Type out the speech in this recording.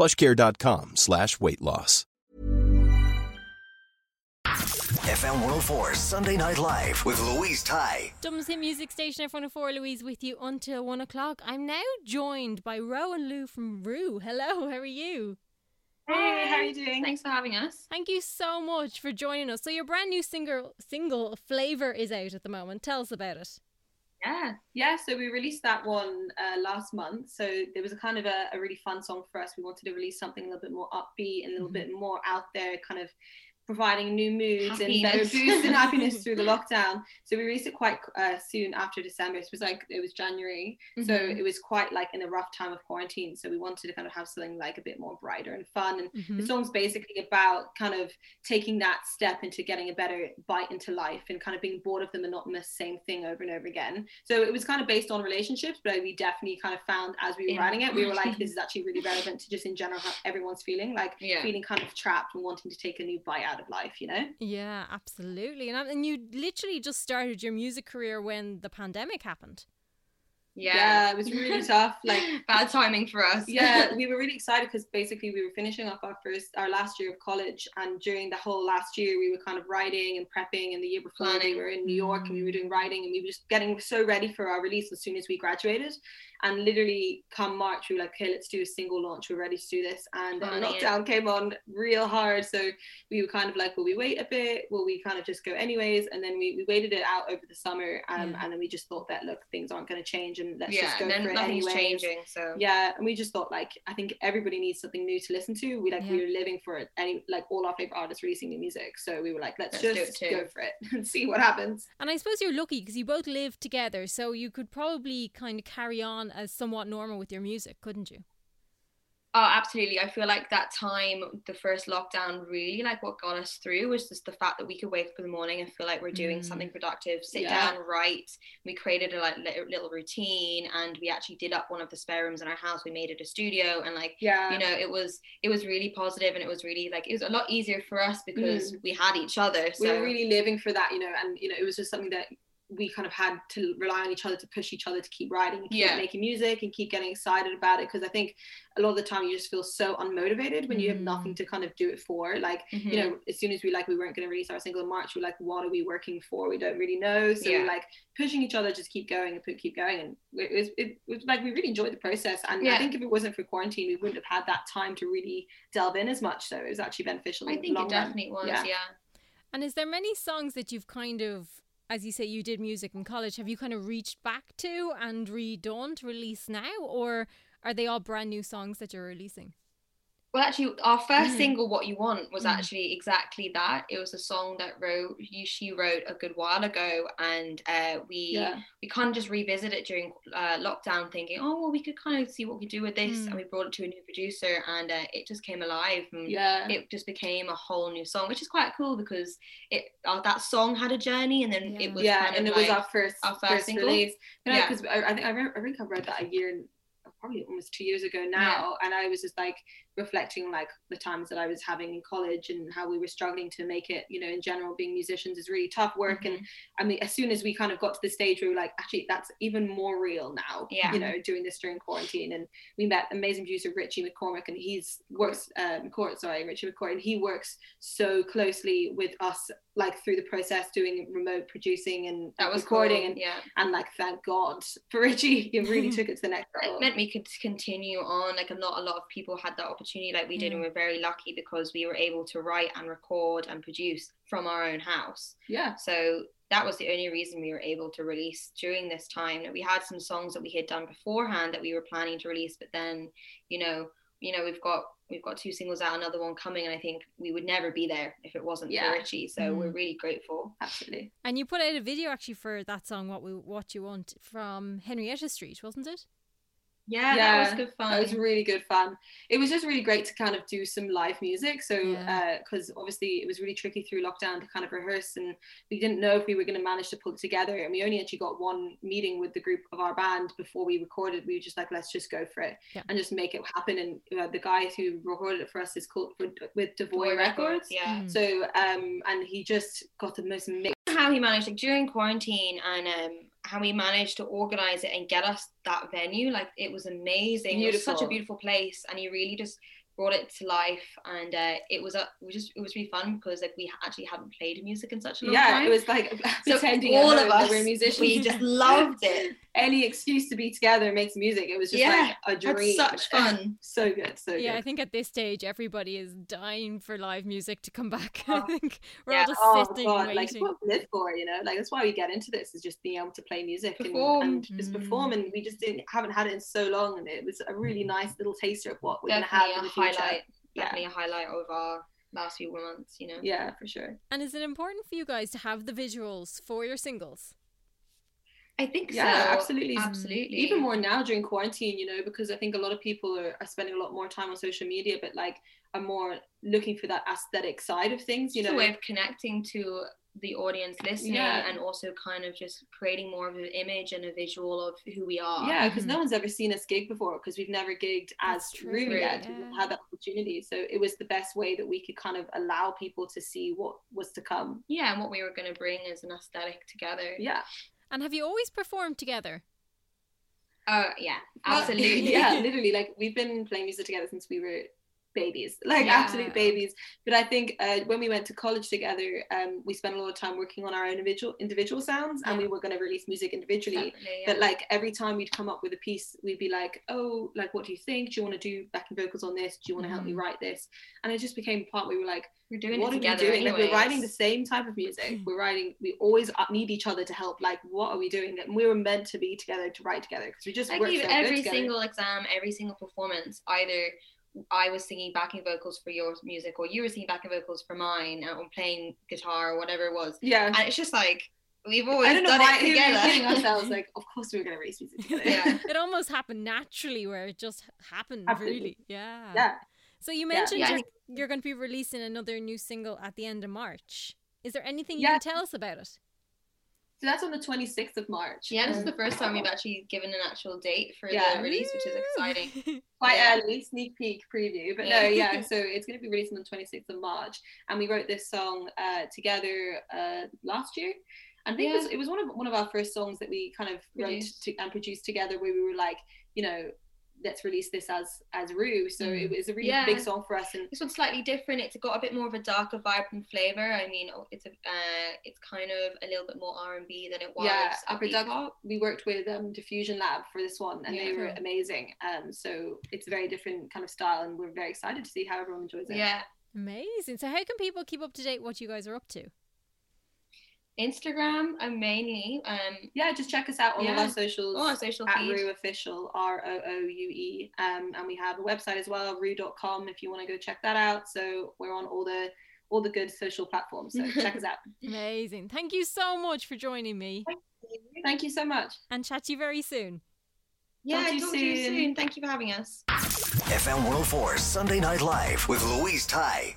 plushcare.com slash weight loss. FM 104 Sunday Night Live with Louise Ty. Dublin's Hit Music Station F104 Louise with you until one o'clock. I'm now joined by Ro and Lou from Rue. Hello, how are you? Hey, how are you doing? Thanks for having us. Thank you so much for joining us. So your brand new single single Flavor is out at the moment. Tell us about it. Yeah, yeah. So we released that one uh, last month. So there was a kind of a, a, really fun song for us. We wanted to release something a little bit more upbeat and a little mm-hmm. bit more out there, kind of providing new moods happiness. and better boost and happiness through the lockdown. So we released it quite uh, soon after December. It was like it was January, mm-hmm. so it was quite like in a rough time of quarantine. So we wanted to kind of have something like a bit more brighter and fun. And mm-hmm. the song's basically about kind of taking that step into getting a better bite into life and kind of being bored of the monotonous same thing over and over again. So it was kind of based on relationships, but we definitely kind of found as we were yeah. writing it, we were like, this is actually really relevant to just in general how everyone's feeling, like yeah. feeling kind of trapped and wanting to take a new bite out of life, you know? Yeah, absolutely. And, and you literally just started your music career when the pandemic happened. Yeah. yeah, it was really tough. Like bad timing for us. yeah, we were really excited because basically we were finishing up our first, our last year of college, and during the whole last year we were kind of writing and prepping. And the year before Planning. we were in New York and we were doing writing, and we were just getting so ready for our release as soon as we graduated. And literally, come March, we were like, okay, let's do a single launch. We're ready to do this. And then lockdown came on real hard. So we were kind of like, will we wait a bit? Will we kind of just go anyways? And then we, we waited it out over the summer. Um, yeah. And then we just thought that, look, things aren't going to change and let's yeah, just go for it anyways. changing. So yeah. And we just thought, like, I think everybody needs something new to listen to. We like, yeah. we were living for it. Any, like, all our favorite artists releasing new music. So we were like, let's, let's just go for it and see what happens. And I suppose you're lucky because you both live together. So you could probably kind of carry on as somewhat normal with your music, couldn't you? Oh, absolutely. I feel like that time, the first lockdown, really like what got us through was just the fact that we could wake up in the morning and feel like we're doing mm. something productive, sit yeah. down, write. We created a like little routine, and we actually did up one of the spare rooms in our house. We made it a studio, and like, yeah, you know, it was it was really positive, and it was really like it was a lot easier for us because mm. we had each other. So. We were really living for that, you know, and you know, it was just something that we kind of had to rely on each other to push each other to keep writing, keep yeah. making music, and keep getting excited about it. Because I think a lot of the time you just feel so unmotivated when mm. you have nothing mm. to kind of do it for. Like mm-hmm. you know, as soon as we like we weren't going to release our single in March, we're like, what are we working for? We don't really know. So yeah. we're like pushing each other, just keep going and keep going. And it was, it was like we really enjoyed the process. And yeah. I think if it wasn't for quarantine, we wouldn't have had that time to really delve in as much. So it was actually beneficial. I think it definitely run. was. yeah. yeah. And is there many songs that you've kind of as you say, you did music in college. Have you kind of reached back to and redone to release now, or are they all brand new songs that you're releasing? Well, actually, our first mm. single, "What You Want," was mm. actually exactly that. It was a song that wrote she wrote a good while ago, and uh, we yeah. we kind of just revisited it during uh, lockdown, thinking, oh well, we could kind of see what we could do with this, mm. and we brought it to a new producer, and uh, it just came alive. yeah, it just became a whole new song, which is quite cool because it uh, that song had a journey, and then yeah. it was yeah, and it like was our first our first, first release. You know, yeah, because I, I think I, re- I think I read that a year probably almost two years ago now yeah. and i was just like reflecting like the times that i was having in college and how we were struggling to make it you know in general being musicians is really tough work mm-hmm. and i mean as soon as we kind of got to the stage where we were like actually that's even more real now yeah. you know doing this during quarantine and we met amazing producer richie mccormick and he's works uh, McCourt, sorry richie mccourt and he works so closely with us like through the process doing remote producing and that was recording cool. and yeah and like thank god for richie he really took it to the next level it meant we could continue on like a lot a lot of people had that opportunity like we did, Yeah. and mm. we're very lucky because we were able to write and record and produce from our own house. Yeah. So that was the only reason we were able to release during this time. That we had some songs that we had done beforehand that we were planning to release, but then, you know, you know, we've got we've got two singles out, another one coming, and I think we would never be there if it wasn't Yeah. for Richie. So we're mm. really grateful. Absolutely. And you put out a video actually for that song, "What We What You Want," from Henrietta Street, wasn't it? Yeah, that was good fun. It was really good fun. It was just really great to kind of do some live music. So, Yeah. because obviously it was really tricky through lockdown to kind of rehearse, and we didn't know if we were going to manage to pull it together. And we only actually got one meeting with the group of our band before we recorded. We were just like, let's just go for it Yeah. and just make it happen. And uh, the guy who recorded it for us is called with Devoy Boy Records. yeah. Mm. So, um, and he just got the most amazing. how he managed like during quarantine and um how he managed to organize it and get us that venue like it was amazing it was such a Beautiful. beautiful place and he really just brought it to life and uh, it was a it was just it was really fun because like we actually hadn't played music in such a long Yeah, time it was like so pretending all of us we're musicians. we just loved it Any excuse to be together makes music. It was just Yeah, like a dream. such fun so good, so Yeah, I think at this stage everybody is dying for live music to come back. Oh, I think we're yeah. all just Oh sitting god, waiting. like what we live for, you know? Like that's why we get into this is just being able to play music and, Perform. and just Mm. perform. And we just didn't haven't had it in so long, and it was a really nice little taster of what we're gonna have in the future. Highlight Yeah. definitely a highlight of our last few months you know Yeah, for sure. and is it important for you guys to have the visuals for your singles? I think Yeah, so absolutely. absolutely Even more now during quarantine, you know, because I think a lot of people are, are spending a lot more time on social media, but like are more looking for that aesthetic side of things, you it's know. a way of connecting to the audience listening Yeah. and also kind of just creating more of an image and a visual of who we are. Yeah, because Mhm. no one's ever seen us gig before because we've never gigged as That's true, yet. yeah. We've had that opportunity. So it was the best way that we could kind of allow people to see what was to come. Yeah, and what we were going to bring as an aesthetic together. Yeah. And have you always performed together? Oh, yeah, absolutely. yeah, literally. Like we've been playing music together since we were babies, like Yeah. absolute babies. But I think uh, when we went to college together, um, we spent a lot of time working on our own individual individual sounds, and we were going to release music individually. Yeah. But like every time we'd come up with a piece, we'd be like, "Oh, like what do you think? Do you want to do backing vocals on this? Do you want to help me Mhm. write this?" And it just became part where we were like, we're doing "What it are we doing? Like we're writing the same type of music. We're writing. We always uh, need each other to help. Like, what are we doing? And we were meant to be together to write together because we just I believe so every single exam, every single performance, either I was singing backing vocals for your music or you were singing backing vocals for mine uh, or playing guitar or whatever it was. Yeah. And it's just like we've always I don't know done why it we were together. kidding ourselves. Like, of course we were going to release music together. Yeah. It almost happened naturally where it just happened, Absolutely. really. Yeah. yeah. So you mentioned Yeah, I you're, you're going to be releasing another new single at the end of March. Is there anything you Yeah. can tell us about it? So that's on the 26th of March. Yeah, this is Um, the first time we've actually given an actual date for Yeah. the release, which is exciting. quite Yeah. early sneak peek preview but Yeah. no yeah so it's going to be released on the 26th of march and we wrote this song uh, together uh, last year and I think it, was, it was one of one of our first songs that we kind of Produced. wrote to, and produced together where we were like you know let's release this as as Rue so Mm. it was a really Yeah. big song for us and This one's slightly different. It's got a bit more of a darker, vibe and flavor. I mean, oh, it's a, uh, it's kind of a little bit more R and B than it was. yeah at our we worked with um diffusion lab for this one and Yeah. they were amazing um so it's a very different kind of style and we're very excited to see how everyone enjoys it Yeah, Amazing. So how can people keep up to date what you guys are up to? Instagram. I'm mainly um yeah, just check us out on all our socials. on our social at feed. Rue Official, R O O U E. Um, and we have a website as well, rue.com, if you want to go check that out. So we're on all the all the good social platforms. So check us out. Amazing. Thank you so much for joining me Thank you Thank you so much. and chat to you very soon. Yeah, Talk to you talk to you soon. soon. Thank you for having us. FM 104 Sunday Night Live with Louise Ty.